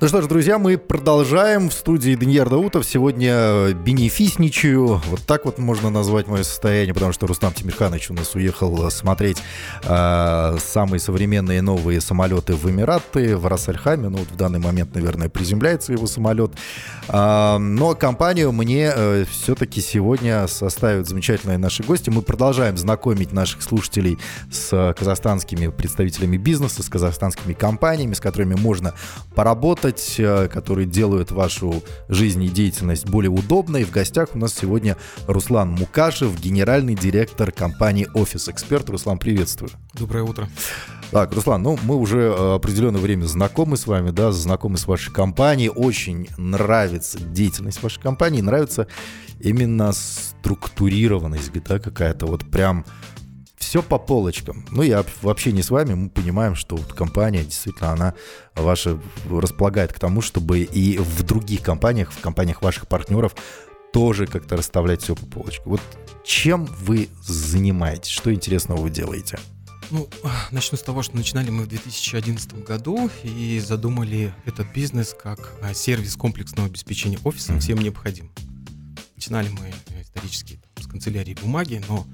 Ну что ж, друзья, мы продолжаем. В студии Даниэр Даутов. Сегодня бенефисничаю. Вот так вот можно назвать мое состояние, потому что Рустам Тимирханович у нас уехал смотреть э, самые современные новые самолеты в Эмираты, в Рассельхаме. Ну вот в данный момент, наверное, приземляется его самолет. Э, но компанию мне э, все-таки сегодня составят замечательные наши гости. Мы продолжаем знакомить наших слушателей с казахстанскими представителями бизнеса, с казахстанскими компаниями, с которыми можно поработать работать, э, которые делают вашу жизнь и деятельность более удобной. В гостях у нас сегодня Руслан Мукашев, генеральный директор компании Офис Эксперт. Руслан, приветствую. Доброе утро. Так, Руслан, ну мы уже э, определенное время знакомы с вами, да, знакомы с вашей компанией. Очень нравится деятельность вашей компании, нравится именно структурированность, да, какая-то вот прям все по полочкам. Ну, я вообще не с вами, мы понимаем, что вот компания действительно, она ваша располагает к тому, чтобы и в других компаниях, в компаниях ваших партнеров тоже как-то расставлять все по полочкам. Вот чем вы занимаетесь? Что интересного вы делаете? Ну, начну с того, что начинали мы в 2011 году и задумали этот бизнес как а, сервис комплексного обеспечения офисом mm-hmm. всем необходим. Начинали мы э, исторически там, с канцелярии бумаги, но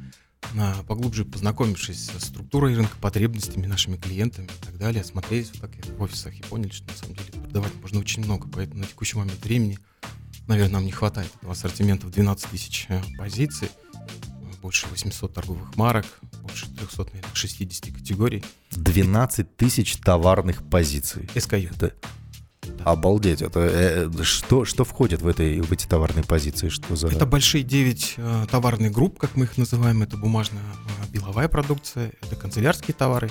поглубже познакомившись с структурой рынка, потребностями, нашими клиентами и так далее, смотрелись вот так в офисах и поняли, что на самом деле продавать можно очень много, поэтому на текущий момент времени, наверное, нам не хватает этого ассортимента в 12 тысяч э, позиций, больше 800 торговых марок, больше 300, наверное, 60 категорий. 12 тысяч товарных позиций. SKU. Это Обалдеть. Это э, что, что входит в, этой, в эти товарные позиции? Что за... Это большие 9 э, товарных групп, как мы их называем. Это бумажная э, беловая продукция, это канцелярские товары,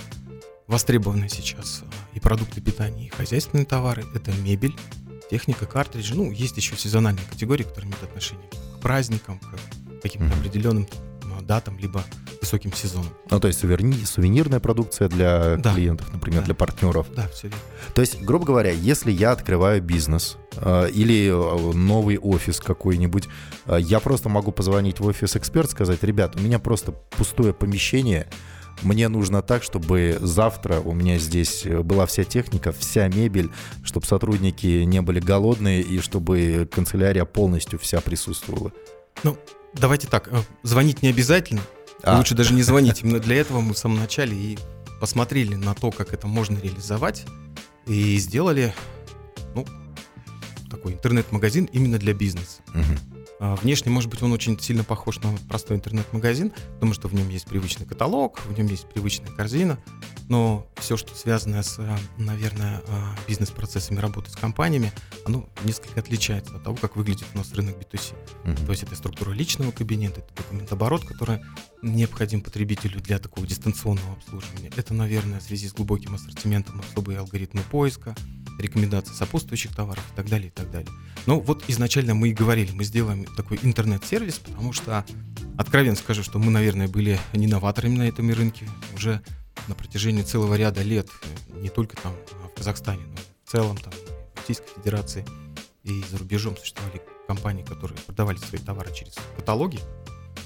востребованные сейчас э, и продукты питания, и хозяйственные товары. Это мебель, техника, картриджи. Ну, есть еще сезональные категории, которые имеют отношение к праздникам, к каким-то mm-hmm. определенным датам, либо высоким сезоном. Ну, то есть суверни, сувенирная продукция для да. клиентов, например, да. для партнеров. Да, все верно. То есть, грубо говоря, если я открываю бизнес э, или э, новый офис какой-нибудь, э, я просто могу позвонить в офис эксперт, сказать, ребят, у меня просто пустое помещение, мне нужно так, чтобы завтра у меня здесь была вся техника, вся мебель, чтобы сотрудники не были голодные и чтобы канцелярия полностью вся присутствовала. Ну, давайте так, э, звонить не обязательно, а. Лучше даже не звонить. Именно для этого мы в самом начале и посмотрели на то, как это можно реализовать, и сделали ну, такой интернет-магазин именно для бизнеса. Угу. А, внешне, может быть, он очень сильно похож на простой интернет-магазин, потому что в нем есть привычный каталог, в нем есть привычная корзина, но все, что связано с, а, наверное, а, бизнес-процессами работы с компаниями, оно несколько отличается от того, как выглядит у нас рынок B2C. Mm-hmm. То есть это структура личного кабинета, это документооборот, который необходим потребителю для такого дистанционного обслуживания. Это, наверное, в связи с глубоким ассортиментом особые алгоритмы поиска, рекомендации сопутствующих товаров и так далее, и так далее. Но вот изначально мы и говорили, мы сделаем такой интернет-сервис, потому что, откровенно скажу, что мы, наверное, были не новаторами на этом рынке уже на протяжении целого ряда лет, не только там в Казахстане, но в целом там в Российской Федерации. И за рубежом существовали компании, которые продавали свои товары через каталоги,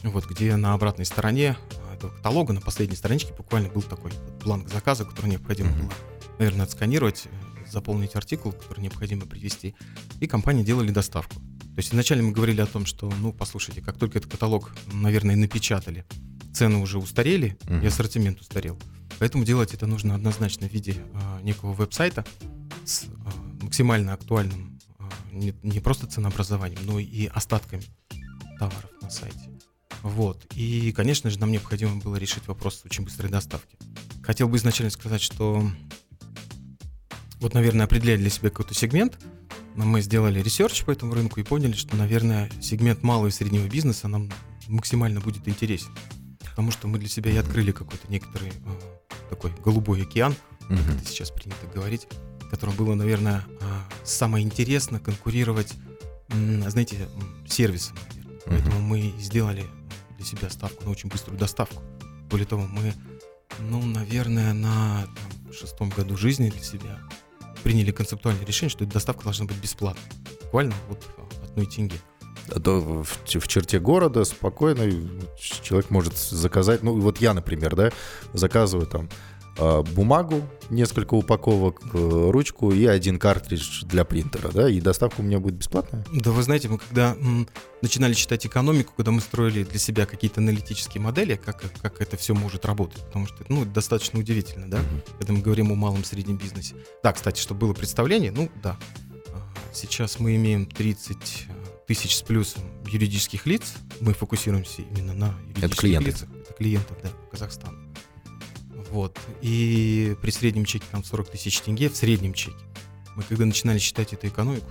вот, где на обратной стороне этого каталога, на последней страничке буквально был такой бланк заказа, который необходимо было, наверное, отсканировать, заполнить артикул, который необходимо привести, и компании делали доставку. То есть изначально мы говорили о том, что, ну, послушайте, как только этот каталог, наверное, напечатали, цены уже устарели, uh-huh. и ассортимент устарел. Поэтому делать это нужно однозначно в виде а, некого веб-сайта с а, максимально актуальным а, не, не просто ценообразованием, но и остатками товаров на сайте. Вот. И, конечно же, нам необходимо было решить вопрос очень быстрой доставки. Хотел бы изначально сказать, что вот, наверное, определяя для себя какой-то сегмент, мы сделали research по этому рынку и поняли, что, наверное, сегмент малого и среднего бизнеса нам максимально будет интересен. Потому что мы для себя и открыли какой-то некоторый э, такой голубой океан, как это сейчас принято говорить, в котором было, наверное, э, самое интересно конкурировать, знаете, сервисом. Наверное. Поэтому мы сделали для себя ставку на очень быструю доставку. Более того, мы, ну, наверное, на там, шестом году жизни для себя приняли концептуальное решение, что доставка должна быть бесплатной. Буквально вот одной тенге. в, в черте города спокойно человек может заказать, ну вот я, например, да, заказываю там а, бумагу, несколько упаковок, э, ручку и один картридж для принтера, да, и доставка у меня будет бесплатная? Да, вы знаете, мы когда начинали читать экономику, когда мы строили для себя какие-то аналитические модели, как, как это все может работать, потому что, ну, это достаточно удивительно, да, mm-hmm. когда мы говорим о малом среднем бизнесе. Да, кстати, чтобы было представление, ну, да, а, сейчас мы имеем 30 э, тысяч с плюсом юридических лиц, мы фокусируемся именно на юридических это клиенты. лицах, это клиентов, да, Казахстана. Вот. И при среднем чеке там 40 тысяч тенге, в среднем чеке. Мы когда начинали считать эту экономику,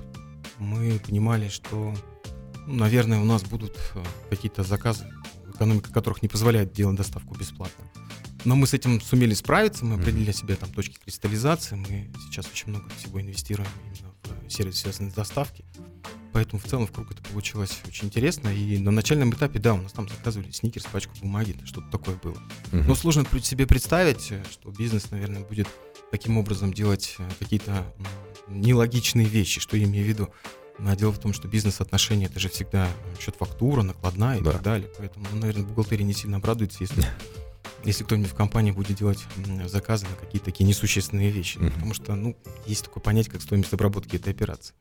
мы понимали, что, ну, наверное, у нас будут э, какие-то заказы, экономика которых не позволяет делать доставку бесплатно. Но мы с этим сумели справиться, мы определили себе там точки кристаллизации, мы сейчас очень много всего инвестируем именно в сервис, связанный с доставкой. Поэтому в целом в круг это получилось очень интересно. И на начальном этапе, да, у нас там заказывали сникерс, пачку бумаги, что-то такое было. Uh-huh. Но сложно себе представить, э, что бизнес, наверное, будет таким образом делать э, какие-то нелогичные вещи. Что я имею в виду? Но дело в том, что бизнес-отношения это же всегда счет фактура, накладная и да. так далее. Поэтому, ну, наверное, бухгалтерия не сильно обрадуется, если, если кто-нибудь в компании будет делать заказы на какие-то такие несущественные вещи. Uh-huh. Потому что, ну, есть такое понятие, как стоимость обработки этой операции.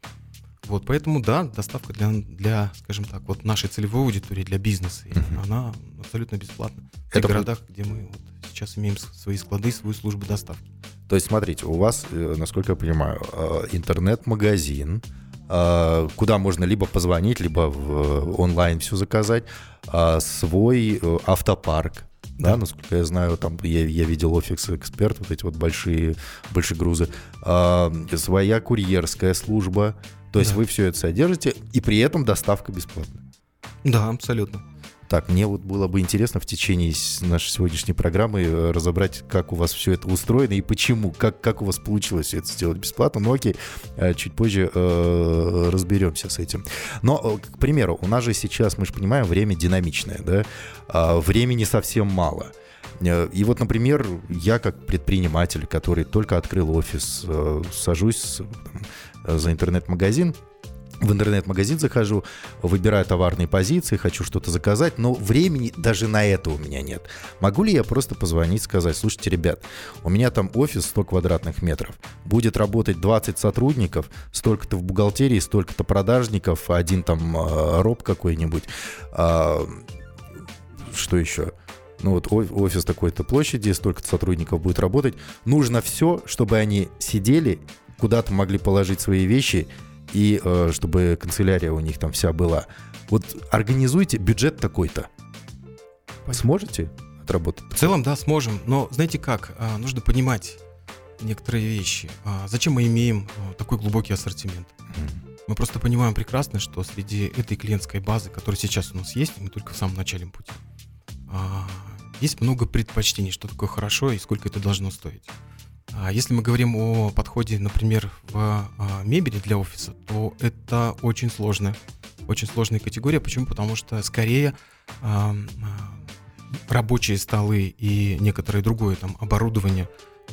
Вот, поэтому, да, доставка для, для, скажем так, вот нашей целевой аудитории, для бизнеса, uh-huh. она абсолютно бесплатна. В тех Это городах, где мы вот сейчас имеем свои склады, свою службу доставки. То есть, смотрите, у вас, э, насколько я понимаю, э, интернет-магазин, э, куда можно либо позвонить, либо в онлайн все заказать, свой автопарк, да. да, насколько я знаю, там я, я видел офис эксперт, вот эти вот большие, большие грузы, своя курьерская служба, то есть да. вы все это содержите, и при этом доставка бесплатная. Да, абсолютно. Так, мне вот было бы интересно в течение нашей сегодняшней программы э, разобрать, как у вас все это устроено и почему, как, как у вас получилось это сделать бесплатно. Ну окей, э, чуть позже э, разберемся с этим. Но, э, к примеру, у нас же сейчас, мы же понимаем, время динамичное, да? А, времени совсем мало. И вот, например, я как предприниматель, который только открыл офис, сажусь за интернет-магазин, в интернет-магазин захожу, выбираю товарные позиции, хочу что-то заказать, но времени даже на это у меня нет. Могу ли я просто позвонить, сказать, слушайте, ребят, у меня там офис 100 квадратных метров, будет работать 20 сотрудников, столько-то в бухгалтерии, столько-то продажников, один там э, роб какой-нибудь, э, что еще? Ну вот офис такой-то площади, столько-то сотрудников будет работать. Нужно все, чтобы они сидели куда-то могли положить свои вещи, и э, чтобы канцелярия у них там вся была. Вот организуйте бюджет такой-то. Сможете отработать? В целом, да, сможем. Но знаете как? А, нужно понимать некоторые вещи. А, зачем мы имеем а, такой глубокий ассортимент? Мы просто понимаем прекрасно, что среди этой клиентской базы, которая сейчас у нас есть, мы только в самом начале пути, а, есть много предпочтений, что такое хорошо и сколько это должно стоить. А если мы говорим о подходе, например, в а, мебели для офиса, то это очень сложная, очень сложная категория. Почему? Потому что скорее а, рабочие столы и некоторое другое там оборудование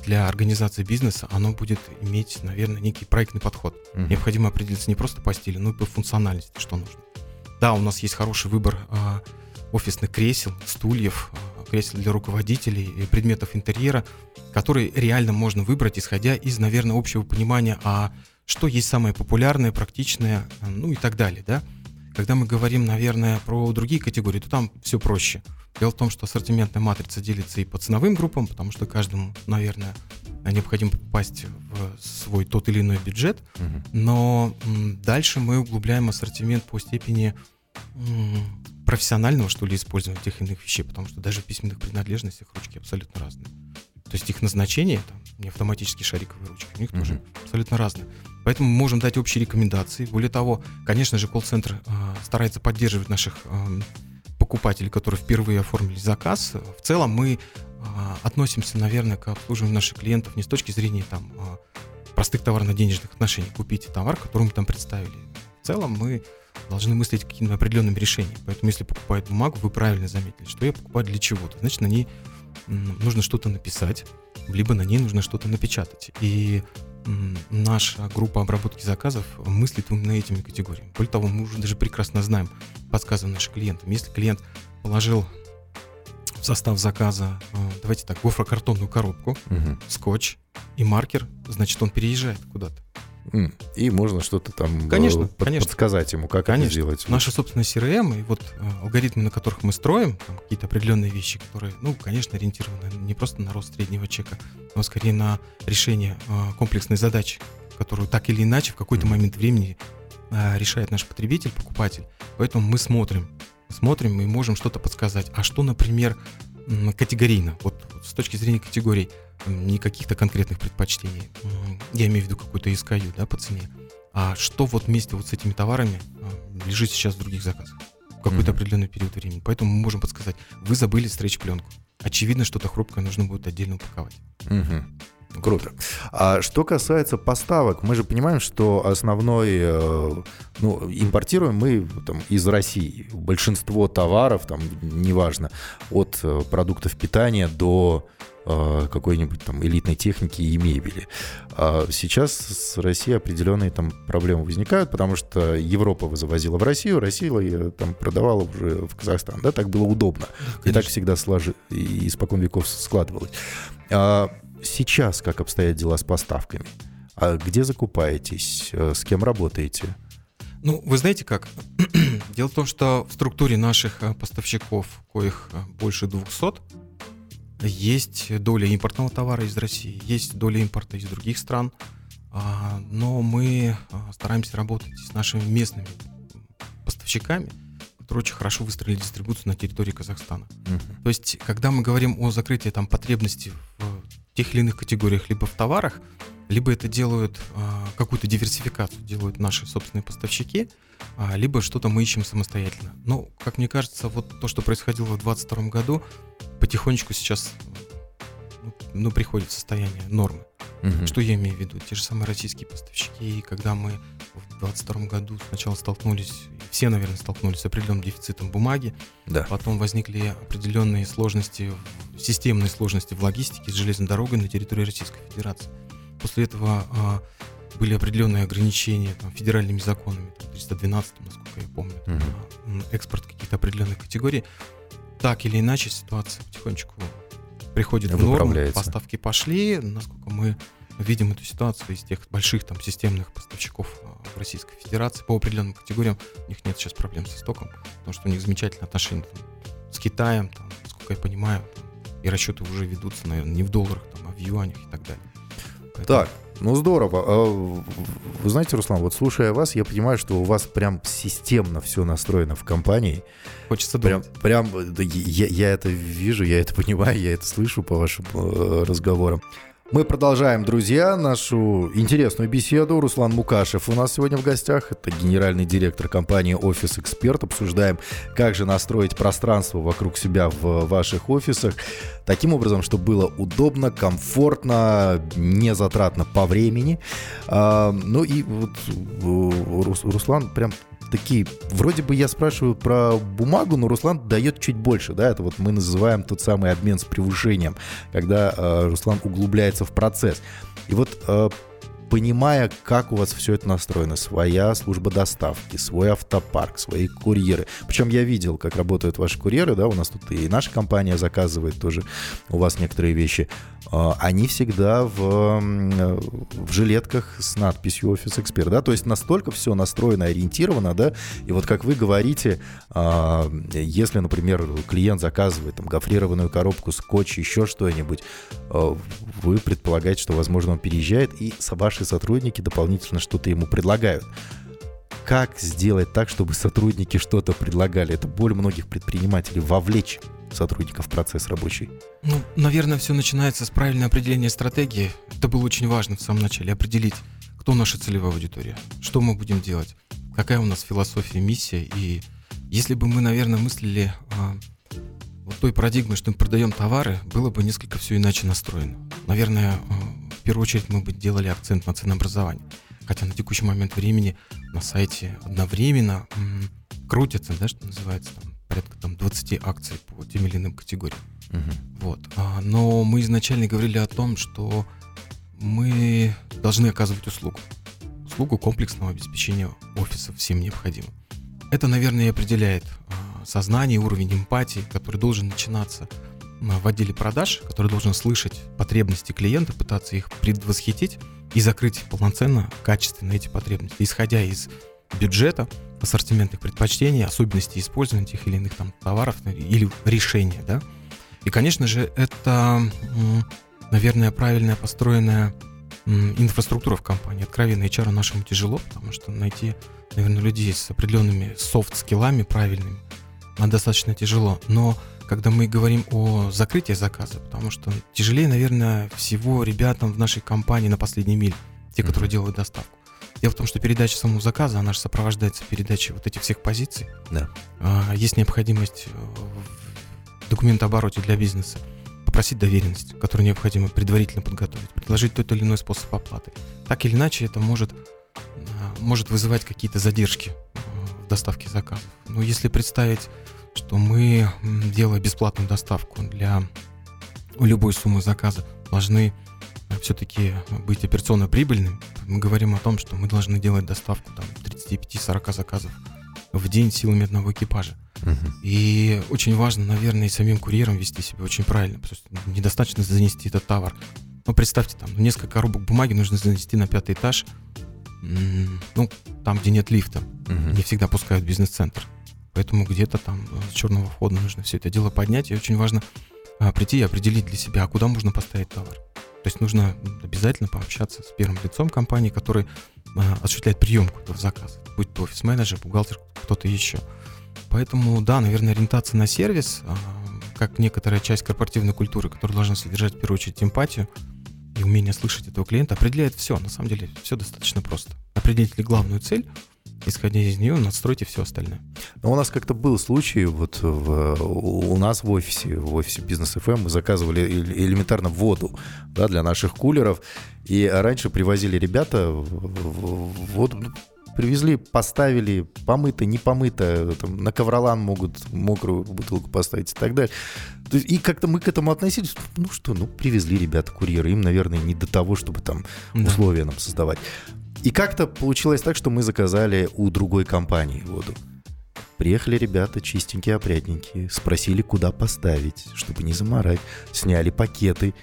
для организации бизнеса, оно будет иметь, наверное, некий проектный подход. Mm-hmm. Необходимо определиться не просто по стилю, но и по функциональности, что нужно. Да, у нас есть хороший выбор офисных кресел, стульев, кресел для руководителей, предметов интерьера, которые реально можно выбрать, исходя из, наверное, общего понимания, а что есть самое популярное, практичное, ну и так далее, да. Когда мы говорим, наверное, про другие категории, то там все проще. Дело в том, что ассортиментная матрица делится и по ценовым группам, потому что каждому, наверное, необходимо попасть в свой тот или иной бюджет. Угу. Но дальше мы углубляем ассортимент по степени профессионального, что ли, использования тех или иных вещей, потому что даже в письменных принадлежностях ручки абсолютно разные. То есть их назначение, там, не автоматические шариковые ручки, у них mm-hmm. тоже абсолютно разные. Поэтому мы можем дать общие рекомендации. Более того, конечно же, колл-центр э, старается поддерживать наших э, покупателей, которые впервые оформили заказ. В целом мы э, относимся, наверное, к обслуживанию наших клиентов не с точки зрения там, э, простых товарно-денежных отношений. Купите товар, который мы там представили. В целом мы должны мыслить какими-то определенными решениями. Поэтому, если покупают бумагу, вы правильно заметили, что я покупаю для чего-то. Значит, на ней нужно что-то написать, либо на ней нужно что-то напечатать. И наша группа обработки заказов мыслит именно этими категориями. Более того, мы уже даже прекрасно знаем, подсказываем нашим клиентам. Если клиент положил в состав заказа, э, давайте так, гофрокартонную коробку, угу. скотч и маркер, значит, он переезжает куда-то. И можно что-то там конечно, э, под, конечно. подсказать ему, как конечно. это сделать. Наша собственная CRM и вот э, алгоритмы, на которых мы строим, какие-то определенные вещи, которые, ну, конечно, ориентированы не просто на рост среднего чека, но скорее на решение комплексной задачи, которую так или иначе в какой-то момент времени решает наш потребитель, покупатель. Поэтому мы смотрим, смотрим и можем что-то подсказать. А что, например, категорийно, вот с точки зрения категорий, не каких-то конкретных предпочтений, я имею в виду какую-то SKU, да, по цене, а что вот вместе вот с этими товарами а, лежит сейчас в других заказах в какой-то mm-hmm. определенный период времени. Поэтому мы можем подсказать, вы забыли стрейч-пленку. Очевидно, что-то хрупкое нужно будет отдельно упаковать. Mm-hmm. Круто. А что касается поставок, мы же понимаем, что основной, э, ну, импортируем мы там, из России. Большинство товаров, там, неважно, от э, продуктов питания до э, какой-нибудь там элитной техники и мебели. А сейчас с Россией определенные там проблемы возникают, потому что Европа завозила в Россию, Россия там продавала уже в Казахстан. Да, так было удобно. Конечно. И так всегда сложи, и испокон веков складывалось. А сейчас как обстоят дела с поставками? А где закупаетесь? Э, с кем работаете? Ну, вы знаете как? Дело в том, что в структуре наших э, поставщиков, коих э, больше 200, есть доля импортного товара из России, есть доля импорта из других стран, а, но мы стараемся работать с нашими местными поставщиками, которые очень хорошо выстроили дистрибуцию на территории Казахстана. Uh-huh. То есть, когда мы говорим о закрытии там потребностей в тех или иных категориях, либо в товарах, либо это делают а, какую-то диверсификацию, делают наши собственные поставщики, а, либо что-то мы ищем самостоятельно. Но, как мне кажется, вот то, что происходило в 2022 году, потихонечку сейчас ну, ну, приходит состояние нормы. Угу. Что я имею в виду? Те же самые российские поставщики, когда мы в 2022 году сначала столкнулись, все, наверное, столкнулись с определенным дефицитом бумаги, да. потом возникли определенные сложности, системные сложности в логистике с железной дорогой на территории Российской Федерации. После этого а, были определенные ограничения там, федеральными законами, там, 312, насколько я помню, угу. на экспорт каких-то определенных категорий. Так или иначе ситуация потихонечку приходит в норму, поставки пошли, насколько мы видим эту ситуацию из тех больших там системных поставщиков а, в Российской Федерации по определенным категориям, у них нет сейчас проблем со стоком, потому что у них замечательные отношения там, с Китаем, там, насколько я понимаю, там, и расчеты уже ведутся, наверное, не в долларах, там, а в юанях и так далее. Поэтому... Так, ну здорово. А, вы знаете, Руслан, вот слушая вас, я понимаю, что у вас прям системно все настроено в компании. Хочется прям, думать. Прям я, я это вижу, я это понимаю, я это слышу по вашим э, разговорам. Мы продолжаем, друзья, нашу интересную беседу. Руслан Мукашев у нас сегодня в гостях. Это генеральный директор компании «Офис Эксперт». Обсуждаем, как же настроить пространство вокруг себя в ваших офисах. Таким образом, чтобы было удобно, комфортно, не затратно по времени. А, ну и вот э, Руслан прям такие, вроде бы я спрашиваю про бумагу, но Руслан дает чуть больше, да, это вот мы называем тот самый обмен с превышением, когда э, Руслан углубляется в процесс. И вот э, понимая, как у вас все это настроено, своя служба доставки, свой автопарк, свои курьеры. Причем я видел, как работают ваши курьеры, да, у нас тут и наша компания заказывает тоже у вас некоторые вещи. А, они всегда в, в жилетках с надписью «Офис Эксперт», да, то есть настолько все настроено, ориентировано, да, и вот как вы говорите, а, если, например, клиент заказывает там гофрированную коробку, скотч, еще что-нибудь, а, вы предполагаете, что, возможно, он переезжает, и с наши сотрудники дополнительно что-то ему предлагают. Как сделать так, чтобы сотрудники что-то предлагали? Это боль многих предпринимателей вовлечь сотрудников в процесс рабочий? Ну, наверное, все начинается с правильного определения стратегии. Это было очень важно в самом начале. Определить, кто наша целевая аудитория, что мы будем делать, какая у нас философия, миссия. И если бы мы, наверное, мыслили а, вот той парадигмой, что мы продаем товары, было бы несколько все иначе настроено. Наверное, а, в первую очередь мы бы делали акцент на ценообразование. Хотя на текущий момент времени на сайте одновременно м, крутятся, да, что называется, там, порядка там, 20 акций по тем или иным категориям. Угу. Вот. А, но мы изначально говорили о том, что мы должны оказывать услугу. Услугу комплексного обеспечения офиса всем необходимо. Это, наверное, и определяет а, сознание, уровень эмпатии, который должен начинаться в отделе продаж, который должен слышать потребности клиента, пытаться их предвосхитить и закрыть полноценно, качественно эти потребности, исходя из бюджета, ассортиментных предпочтений, особенностей использования тех или иных там товаров или решения, да. И, конечно же, это, наверное, правильная построенная инфраструктура в компании. Откровенно HR нашему тяжело, потому что найти, наверное, людей с определенными софт-скиллами правильными достаточно тяжело. Но когда мы говорим о закрытии заказа, потому что тяжелее, наверное, всего ребятам в нашей компании на последней миле, те, которые mm-hmm. делают доставку. Дело в том, что передача самого заказа, она же сопровождается передачей вот этих всех позиций. Да. А, есть необходимость в документообороте для бизнеса попросить доверенность, которую необходимо предварительно подготовить, предложить тот или иной способ оплаты. Так или иначе, это может, а, может вызывать какие-то задержки а, в доставке заказов. Но если представить, что мы, делая бесплатную доставку для любой суммы заказа, должны все-таки быть операционно прибыльным, мы говорим о том, что мы должны делать доставку там, 35-40 заказов в день силами одного экипажа. Угу. И очень важно, наверное, и самим курьерам вести себя очень правильно, потому недостаточно занести этот товар. Ну, представьте, там несколько коробок бумаги нужно занести на пятый этаж, ну, там, где нет лифта. Угу. Не всегда пускают бизнес-центр. Поэтому где-то там с черного входа нужно все это дело поднять. И очень важно а, прийти и определить для себя, а куда можно поставить товар. То есть нужно обязательно пообщаться с первым лицом компании, который э, осуществляет приемку этого заказа, будь то офис-менеджер, бухгалтер, кто-то еще. Поэтому, да, наверное, ориентация на сервис, э, как некоторая часть корпоративной культуры, которая должна содержать в первую очередь эмпатию и умение слышать этого клиента, определяет все. На самом деле все достаточно просто. Определить ли главную цель, исходя из нее, надстройте все остальное. Но у нас как-то был случай, вот в, у нас в офисе, в офисе Бизнес FM мы заказывали элементарно воду да, для наших кулеров, и раньше привозили ребята воду, ну, привезли, поставили, помыто, не помыто, там, на ковролан могут мокрую бутылку поставить и так далее. И как-то мы к этому относились, ну что, ну привезли ребята курьеры, им, наверное, не до того, чтобы там условия нам создавать. И как-то получилось так, что мы заказали у другой компании воду. Приехали ребята чистенькие, опрятненькие, спросили, куда поставить, чтобы не заморать. Сняли пакеты.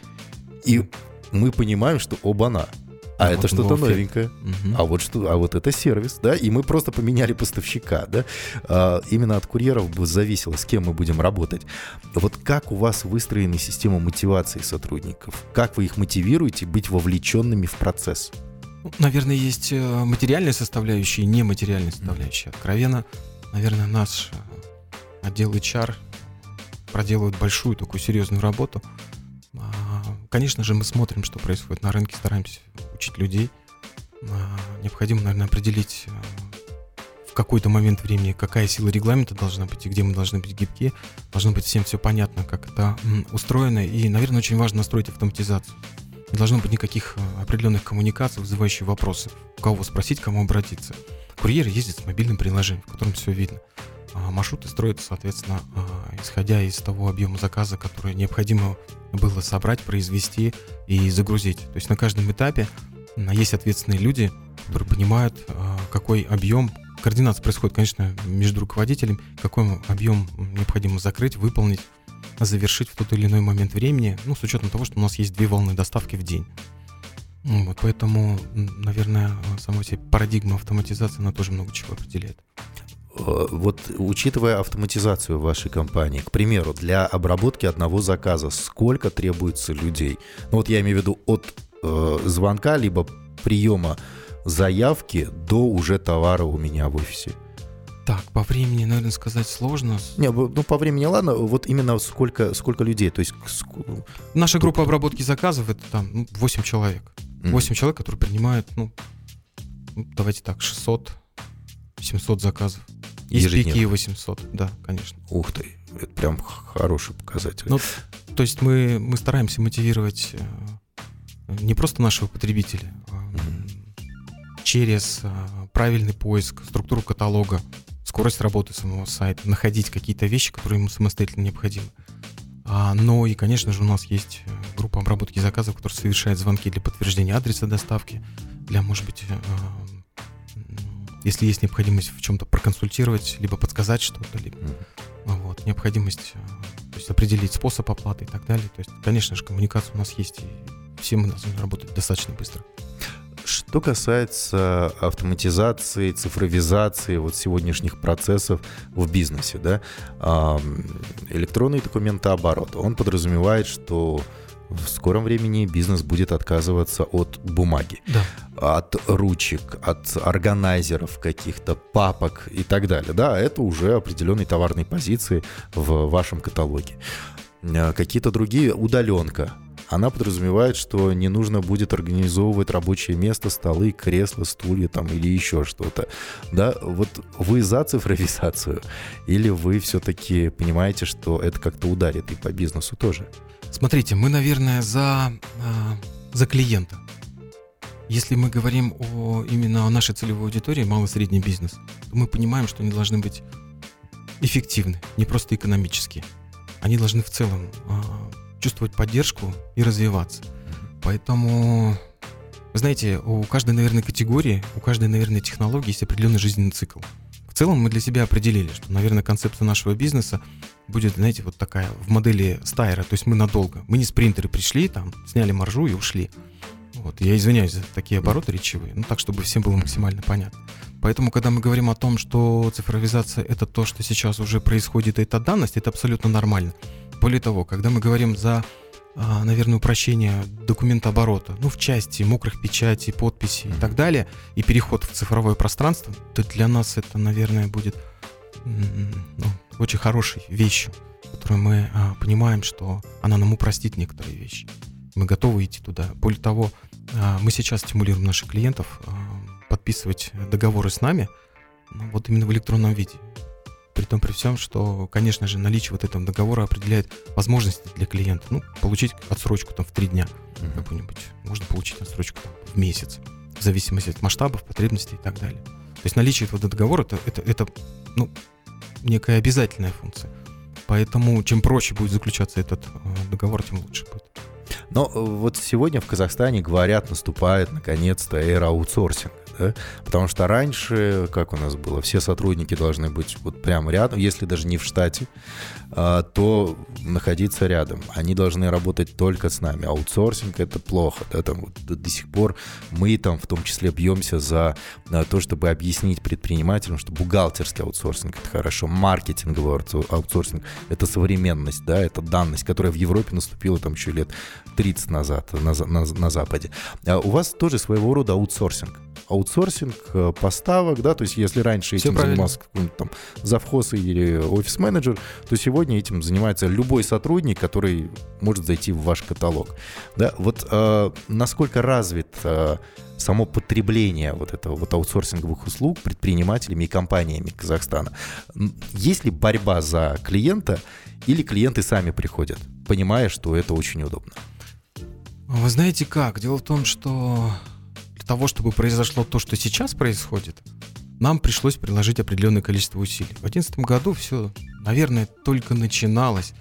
И мы понимаем, что оба-на. А, а это вот что-то новенькое. Угу. А вот что, а вот это сервис, да. И мы просто поменяли поставщика, да. А, именно от курьеров бы зависело, с кем мы будем работать. Вот как у вас выстроена система мотивации сотрудников? Как вы их мотивируете быть вовлеченными в процесс? Наверное, есть э, материальная составляющая и нематериальная составляющая. Откровенно, наверное, наш э, отдел HR проделывает большую такую серьезную работу. А, конечно же, мы смотрим, что происходит на рынке, стараемся учить людей. А, необходимо, наверное, определить э, в какой-то момент времени, какая сила регламента должна быть и где мы должны быть гибки. Должно быть всем все понятно, как это устроено. И, наверное, очень важно настроить автоматизацию. Не должно быть никаких э, определенных коммуникаций, вызывающих вопросы. У кого спросить, кому обратиться. Курьер ездит с мобильным приложением, в котором все видно. А маршруты строятся, соответственно, а, исходя из того объема заказа, который необходимо было собрать, произвести и загрузить. То есть на каждом этапе есть ответственные люди, которые понимают, а, какой объем координация происходит, конечно, между руководителем, какой объем необходимо закрыть, выполнить, завершить в тот или иной момент времени, ну, с учетом того, что у нас есть две волны доставки в день. Вот, поэтому, наверное, сама себе парадигма автоматизации, она тоже много чего определяет. Э, вот учитывая автоматизацию вашей компании, к примеру, для обработки одного заказа сколько требуется людей? Ну вот я имею в виду от э, звонка либо приема заявки до уже товара у меня в офисе. Так, по времени, наверное, сказать сложно. Не, ну по времени ладно, вот именно сколько, сколько людей, то есть... Наша группа обработки заказов, это там ну, 8 человек. 8 mm человек, которые принимают, ну, ну, давайте так, 600, 700 заказов. Есть пики 800, да, конечно. Ух ты, это прям хороший показатель. Ну, то есть мы, мы стараемся мотивировать э, не просто нашего потребителя, а mm через э, правильный поиск, структуру каталога, скорость работы самого сайта, находить какие-то вещи, которые ему самостоятельно необходимы. А, но и, конечно же, у нас есть э, группа обработки заказов, которая совершает звонки для подтверждения адреса доставки, для, может быть, э, если есть необходимость в чем-то проконсультировать, либо подсказать что-то, либо вот, необходимость то есть определить способ оплаты и так далее. То есть, конечно же, коммуникация у нас есть, и все мы должны работать достаточно быстро. Что касается автоматизации, цифровизации вот сегодняшних процессов в бизнесе, да, электронный документооборот, он подразумевает, что в скором времени бизнес будет отказываться от бумаги, да. от ручек, от органайзеров каких-то, папок и так далее. Да, это уже определенные товарные позиции в вашем каталоге. А, какие-то другие удаленка, она подразумевает, что не нужно будет организовывать рабочее место, столы, кресла, стулья там или еще что-то. Да, вот вы за цифровизацию или вы все-таки понимаете, что это как-то ударит и по бизнесу тоже? Смотрите, мы, наверное, за, а, за клиента. Если мы говорим о, именно о нашей целевой аудитории, малый средний бизнес, то мы понимаем, что они должны быть эффективны, не просто экономические. Они должны в целом а, чувствовать поддержку и развиваться. Поэтому, знаете, у каждой, наверное, категории, у каждой, наверное, технологии есть определенный жизненный цикл. В целом мы для себя определили, что, наверное, концепция нашего бизнеса будет, знаете, вот такая в модели стайра, то есть мы надолго. Мы не спринтеры пришли, там, сняли маржу и ушли. Вот, я извиняюсь за такие обороты речевые, ну так, чтобы всем было максимально понятно. Поэтому, когда мы говорим о том, что цифровизация это то, что сейчас уже происходит, и это данность, это абсолютно нормально. Более того, когда мы говорим за, а, наверное, упрощение документооборота, ну, в части мокрых печатей, подписей и так далее, и переход в цифровое пространство, то для нас это, наверное, будет ну, очень хорошей вещью, которую мы а, понимаем, что она нам упростит некоторые вещи. Мы готовы идти туда. Более того, а, мы сейчас стимулируем наших клиентов подписывать договоры с нами, ну, вот именно в электронном виде. При том, при всем, что, конечно же, наличие вот этого договора определяет возможности для клиента. Ну, получить отсрочку там в три дня mm-hmm. какую-нибудь. Можно получить отсрочку там, в месяц, в зависимости от масштабов, потребностей и так далее. То есть наличие этого договора это, это, это ну, некая обязательная функция. Поэтому чем проще будет заключаться этот э, договор, тем лучше будет. Но э, вот сегодня в Казахстане, говорят, наступает наконец-то эра аутсорсинга да? Потому что раньше, как у нас было, все сотрудники должны быть вот прямо рядом, если даже не в штате, а, то находиться рядом. Они должны работать только с нами. Аутсорсинг это плохо, да, там вот до сих пор мы там в том числе бьемся за то, чтобы объяснить предпринимателям, что бухгалтерский аутсорсинг это хорошо, маркетинговый аутсорсинг это современность, да, это данность, которая в Европе наступила там еще лет 30 назад на, на, на Западе. А у вас тоже своего рода аутсорсинг аутсорсинг э, поставок, да, то есть если раньше Все этим правильно. занимался какой-нибудь там завхоз или офис-менеджер, то сегодня этим занимается любой сотрудник, который может зайти в ваш каталог. Да, вот э, насколько развит э, само потребление вот этого вот аутсорсинговых услуг предпринимателями и компаниями Казахстана. Есть ли борьба за клиента или клиенты сами приходят, понимая, что это очень удобно? Вы знаете как? Дело в том, что того, чтобы произошло то, что сейчас происходит, нам пришлось приложить определенное количество усилий. В 2011 году все, наверное, только начиналось,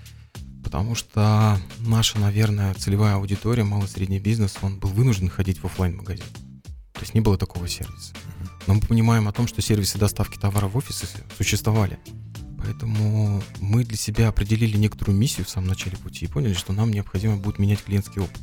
потому что наша, наверное, целевая аудитория, малый и средний бизнес, он был вынужден ходить в офлайн магазин То есть не было такого сервиса. Но мы понимаем о том, что сервисы доставки товара в офисы существовали. Поэтому мы для себя определили некоторую миссию в самом начале пути и поняли, что нам необходимо будет менять клиентский опыт.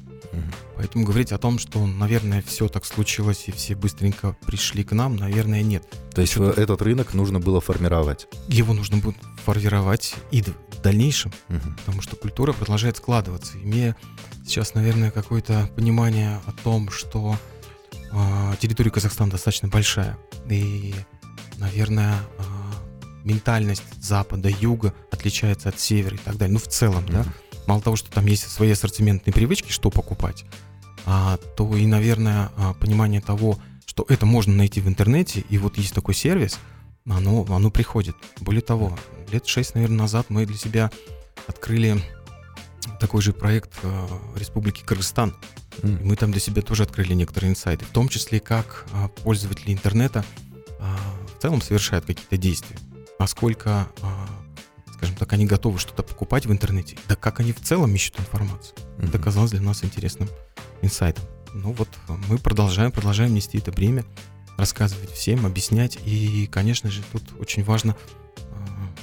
Поэтому говорить о том, что, наверное, все так случилось и все быстренько пришли к нам, наверное, нет. То есть Что-то... этот рынок нужно было формировать? Его нужно будет формировать и в дальнейшем, угу. потому что культура продолжает складываться. Имея сейчас, наверное, какое-то понимание о том, что э, территория Казахстана достаточно большая, и, наверное, э, ментальность запада, юга отличается от севера и так далее. Ну, в целом, да мало того, что там есть свои ассортиментные привычки, что покупать, а, то и, наверное, а, понимание того, что это можно найти в интернете, и вот есть такой сервис, оно, оно приходит. Более того, лет шесть, наверное, назад мы для себя открыли такой же проект э, Республики Кыргызстан. Mm. И мы там для себя тоже открыли некоторые инсайты, в том числе как э, пользователи интернета э, в целом совершают какие-то действия, насколько скажем так, они готовы что-то покупать в интернете, да как они в целом ищут информацию. Mm-hmm. Это оказалось для нас интересным инсайтом. Ну вот мы продолжаем, продолжаем нести это бремя, рассказывать всем, объяснять. И, конечно же, тут очень важно,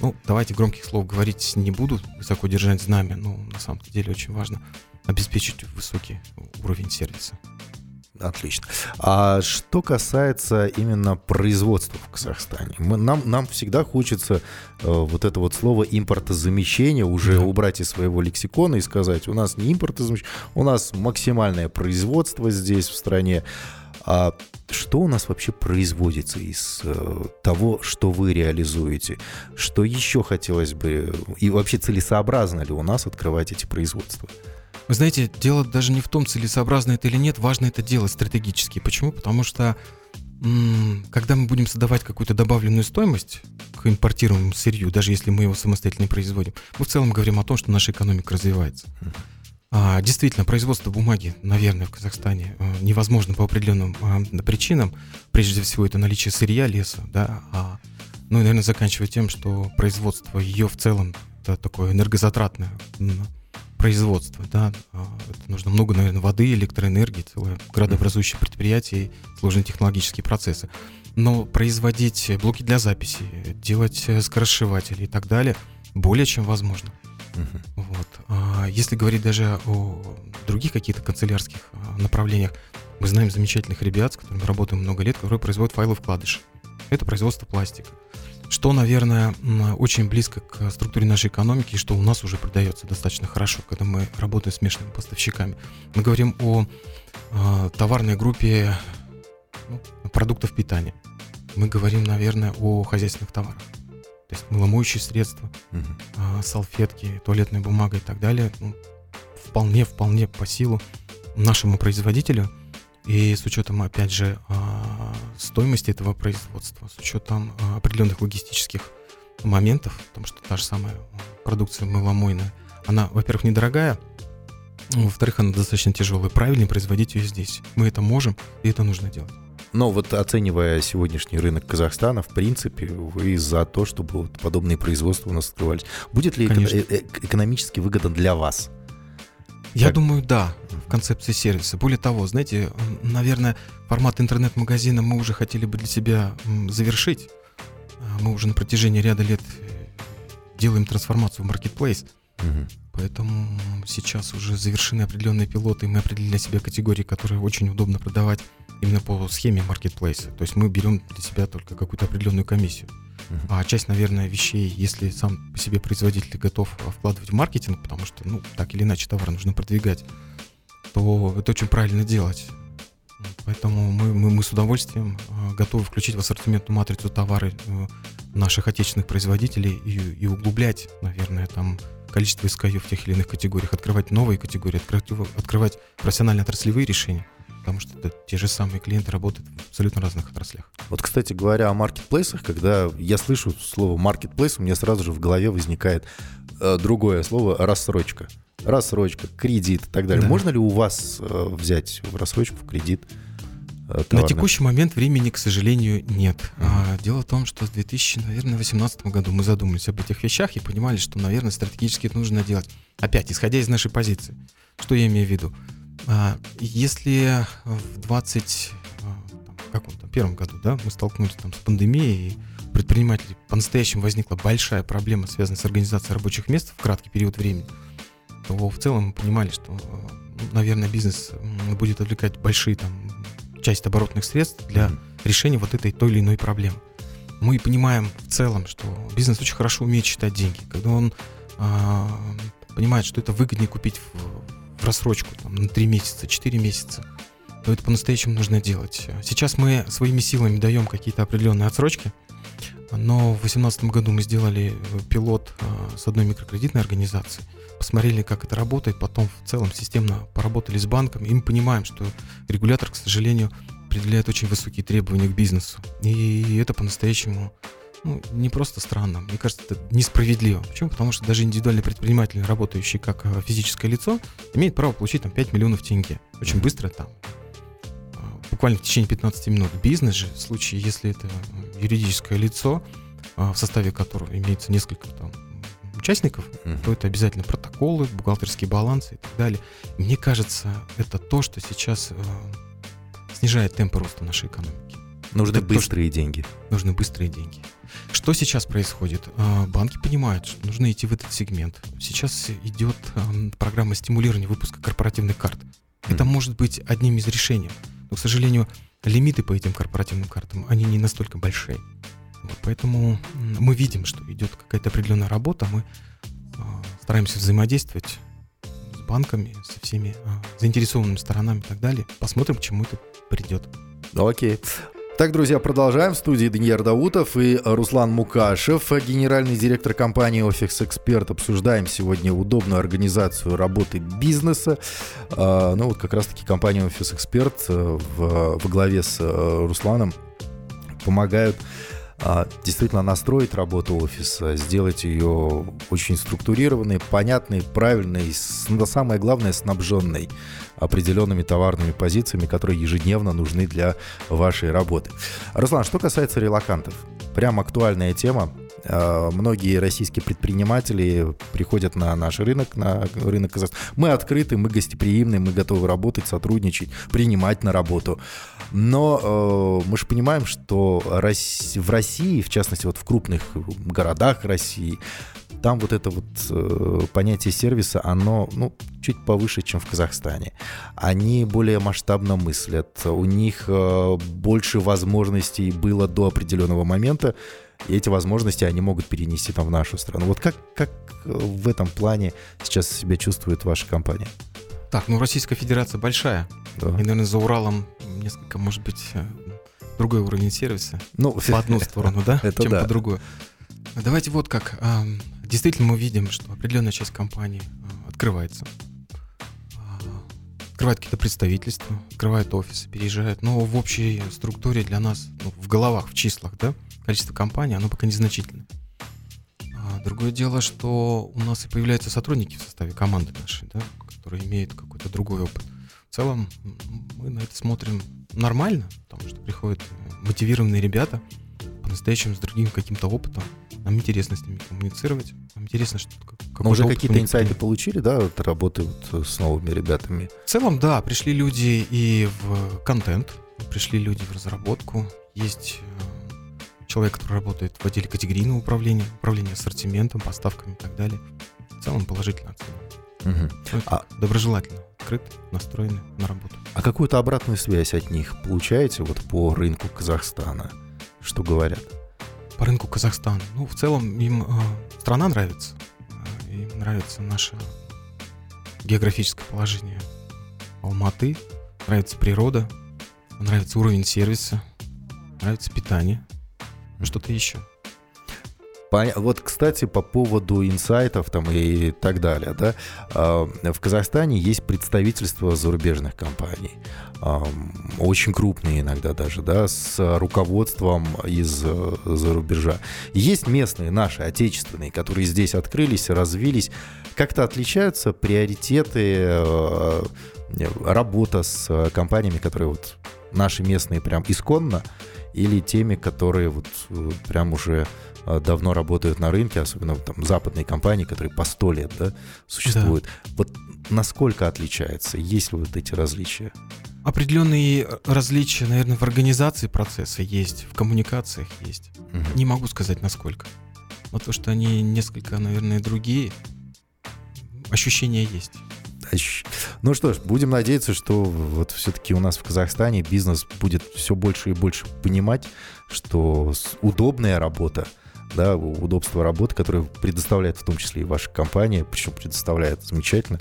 ну, давайте громких слов говорить не буду, высоко держать знамя, но на самом деле очень важно обеспечить высокий уровень сервиса. Отлично. А что касается именно производства в Казахстане, мы, нам, нам всегда хочется э, вот это вот слово импортозамещение уже да. убрать из своего лексикона и сказать, у нас не импортозамещение, у нас максимальное производство здесь в стране. А что у нас вообще производится из э, того, что вы реализуете? Что еще хотелось бы? И вообще целесообразно ли у нас открывать эти производства? Вы знаете, дело даже не в том, целесообразно это или нет, важно это делать стратегически. Почему? Потому что когда мы будем создавать какую-то добавленную стоимость к импортируемому сырью, даже если мы его самостоятельно производим, мы в целом говорим о том, что наша экономика развивается. А, действительно, производство бумаги, наверное, в Казахстане а, невозможно по определенным а, причинам. Прежде всего, это наличие сырья, леса, да, а, ну и, наверное, заканчивая тем, что производство ее в целом это такое энергозатратное производства, да, а, это нужно много, наверное, воды, электроэнергии, целое градообразующее предприятие и сложные технологические процессы. Но производить блоки для записи, делать э, скоросшиватели и так далее более чем возможно. Uh-huh. Вот. А если говорить даже о других каких-то канцелярских а, направлениях, мы знаем замечательных ребят, с которыми работаем много лет, которые производят файлы вкладыши. Это производство пластика что, наверное, очень близко к структуре нашей экономики и что у нас уже продается достаточно хорошо, когда мы работаем с смешанными поставщиками. Мы говорим о э, товарной группе ну, продуктов питания. Мы говорим, наверное, о хозяйственных товарах. То есть мыломоющие средства, угу. э, салфетки, туалетная бумага и так далее. Ну, вполне, вполне по силу нашему производителю – и с учетом, опять же, а, стоимости этого производства, с учетом а, определенных логистических моментов, потому что та же самая продукция мыломойная, она, во-первых, недорогая, во-вторых, она достаточно тяжелая. Правильнее производить ее здесь. Мы это можем, и это нужно делать. Но вот оценивая сегодняшний рынок Казахстана, в принципе, вы за то, чтобы вот подобные производства у нас открывались. Будет ли Конечно. это экономически выгодно для вас? Я как? думаю, да, концепции сервиса. Более того, знаете, наверное, формат интернет-магазина мы уже хотели бы для себя завершить. А, мы уже на протяжении ряда лет э, делаем трансформацию в. Угу. Поэтому сейчас уже завершены определенные пилоты, и мы определили для себя категории, которые очень удобно продавать именно по схеме маркетплейса. То есть мы берем для себя только какую-то определенную комиссию. А часть, наверное, вещей, если сам по себе производитель готов вкладывать в маркетинг, потому что, ну, так или иначе товар нужно продвигать, то это очень правильно делать. Поэтому мы, мы, мы с удовольствием э, готовы включить в ассортиментную матрицу товары э, наших отечественных производителей и, и углублять, наверное, там количество SKU в тех или иных категориях, открывать новые категории, открывать, открывать профессионально-отраслевые решения потому что это те же самые клиенты работают в абсолютно разных отраслях. Вот, кстати говоря, о маркетплейсах, когда я слышу слово маркетплейс, у меня сразу же в голове возникает э, другое слово рассрочка. Рассрочка, кредит и так далее. Да. Можно ли у вас э, взять в рассрочку, в кредит? Э, На текущий момент времени, к сожалению, нет. Mm-hmm. А, дело в том, что в 2018 году мы задумались об этих вещах и понимали, что, наверное, стратегически это нужно делать. Опять, исходя из нашей позиции. Что я имею в виду? А, если в 20 а, каком там, первом году да, мы столкнулись там, с пандемией, и у предпринимателей по-настоящему возникла большая проблема, связанная с организацией рабочих мест в краткий период времени, то в целом мы понимали, что, ну, наверное, бизнес будет отвлекать большие там, часть оборотных средств для mm-hmm. решения вот этой той или иной проблемы. Мы понимаем в целом, что бизнес очень хорошо умеет считать деньги. Когда он а, понимает, что это выгоднее купить в, в рассрочку там, на 3 месяца, 4 месяца, то это по-настоящему нужно делать. Сейчас мы своими силами даем какие-то определенные отсрочки, но в 2018 году мы сделали э, пилот э, с одной микрокредитной организацией, посмотрели, как это работает, потом в целом системно поработали с банком, и мы понимаем, что регулятор, к сожалению, определяет очень высокие требования к бизнесу. И это по-настоящему ну, не просто странно, мне кажется, это несправедливо. Почему? Потому что даже индивидуальный предприниматель, работающий как э, физическое лицо, имеет право получить там 5 миллионов тенге. Очень быстро там, буквально в течение 15 минут. Бизнес же, в случае, если это юридическое лицо, э, в составе которого имеется несколько там участников, то это обязательно протоколы, бухгалтерские балансы и так далее. Мне кажется, это то, что сейчас э, снижает темпы роста нашей экономики. Нужны Это то, быстрые деньги. Нужны быстрые деньги. Что сейчас происходит? А, Банки понимают, что нужно идти в этот сегмент. Сейчас идет ам, программа стимулирования выпуска корпоративных карт. Это Мгм. может быть одним из решений. Но, к сожалению, лимиты по этим корпоративным картам, они не настолько большие. Вот, поэтому мы видим, что идет какая-то определенная работа. Мы а, стараемся взаимодействовать с банками, со всеми а, заинтересованными сторонами и так далее. Посмотрим, к чему это придет. Окей. Так, друзья, продолжаем. В студии Даниил Даутов и Руслан Мукашев, генеральный директор компании «Офис Эксперт». Обсуждаем сегодня удобную организацию работы бизнеса. А, Ну, вот как раз-таки компания «Офис Эксперт» во главе с э, Русланом помогают действительно настроить работу офиса, сделать ее очень структурированной, понятной, правильной, но самое главное, снабженной определенными товарными позициями, которые ежедневно нужны для вашей работы. Руслан, что касается релакантов, прям актуальная тема. А, Многие российские предприниматели приходят на наш рынок, на рынок Казахстана. Мы открыты, мы гостеприимны, мы готовы работать, сотрудничать, принимать на работу. Но э, мы же понимаем, что в России, в частности, вот в крупных городах России, там вот это вот э, понятие сервиса, оно ну, чуть повыше, чем в Казахстане. Они более масштабно мыслят, у них э, больше возможностей было до определенного момента, и эти возможности они могут перенести там в нашу страну. Вот как, как э, в этом плане сейчас себя чувствует ваша компания? Так, ну Российская Федерация большая. Да. И, наверное, за Уралом несколько, может быть, э, другой уровень сервиса. Ну, По одну сторону, да? Это чем да. по другую. Давайте вот как. Действительно, мы видим, что определенная часть компании а, открывается. А, Открывают какие-то представительства, открывают офисы, переезжают. Но в общей структуре для нас, ну, в головах, в числах, да, количество компаний, оно пока незначительно. А Другое дело, что у нас и появляются сотрудники в составе команды нашей, да, которые имеют какой-то другой опыт. В целом мы на это смотрим нормально, потому что приходят мотивированные ребята, по-настоящему с другим каким-то опытом. Нам интересно с ними коммуницировать. Нам интересно, что как- Но уже какие-то инсайты получили, да, от работы вот с новыми ребятами? В целом, да, пришли люди и в контент, пришли люди в разработку. Есть э, человек, который работает в отделе категорийного управления, управления ассортиментом, поставками и так далее. В целом положительно оцениваю. Это А- Доброжелательно, открыт, настроены на работу. А какую-то обратную связь от них получаете вот по рынку Казахстана? Что говорят? По рынку Казахстана. Ну, в целом им э, страна нравится. Э, Им нравится наше географическое положение Алматы, нравится природа, нравится уровень сервиса, нравится питание. Ну, Что-то еще. Вот, кстати, по поводу инсайтов там и так далее, да, а, в Казахстане есть представительство зарубежных компаний, очень крупные иногда даже, да, с руководством из э, за рубежа. Есть местные, наши, отечественные, которые здесь открылись, развились. Как-то отличаются приоритеты, э, работа с э, компаниями, которые вот наши местные прям исконно, или теми, которые вот э, прям уже э, давно работают на рынке, особенно там западные компании, которые по сто лет да, существуют. Вот насколько отличается? Есть ли вот эти различия? Определенные э, различия, наверное, в организации процесса есть, в коммуникациях есть. Мгм. Не могу сказать, насколько. Но то, что они несколько, наверное, другие, ощущения есть. Ну что ж, будем надеяться, что вот все-таки у нас в Казахстане бизнес будет все больше и больше понимать, что удобная работа, да, удобство работы, которое предоставляет в том числе и ваша компания, причем предоставляет замечательно.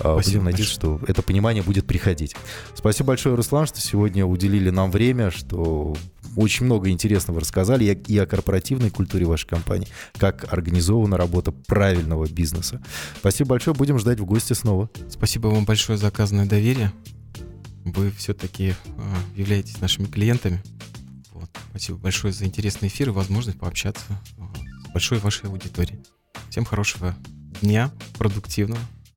А, Спасибо Будем надеяться, что это понимание будет приходить. Спасибо большое, Руслан, что сегодня уделили нам время, что очень много интересного рассказали и о- корпоративной культуре вашей компании, как организована работа правильного бизнеса. Спасибо большое, будем ждать в гости снова. Спасибо вам большое за оказанное доверие. Вы все-таки являетесь нашими клиентами. Вот. Спасибо большое за интересный эфир и возможность пообщаться э, с большой вашей аудиторией. Всем хорошего дня, продуктивного.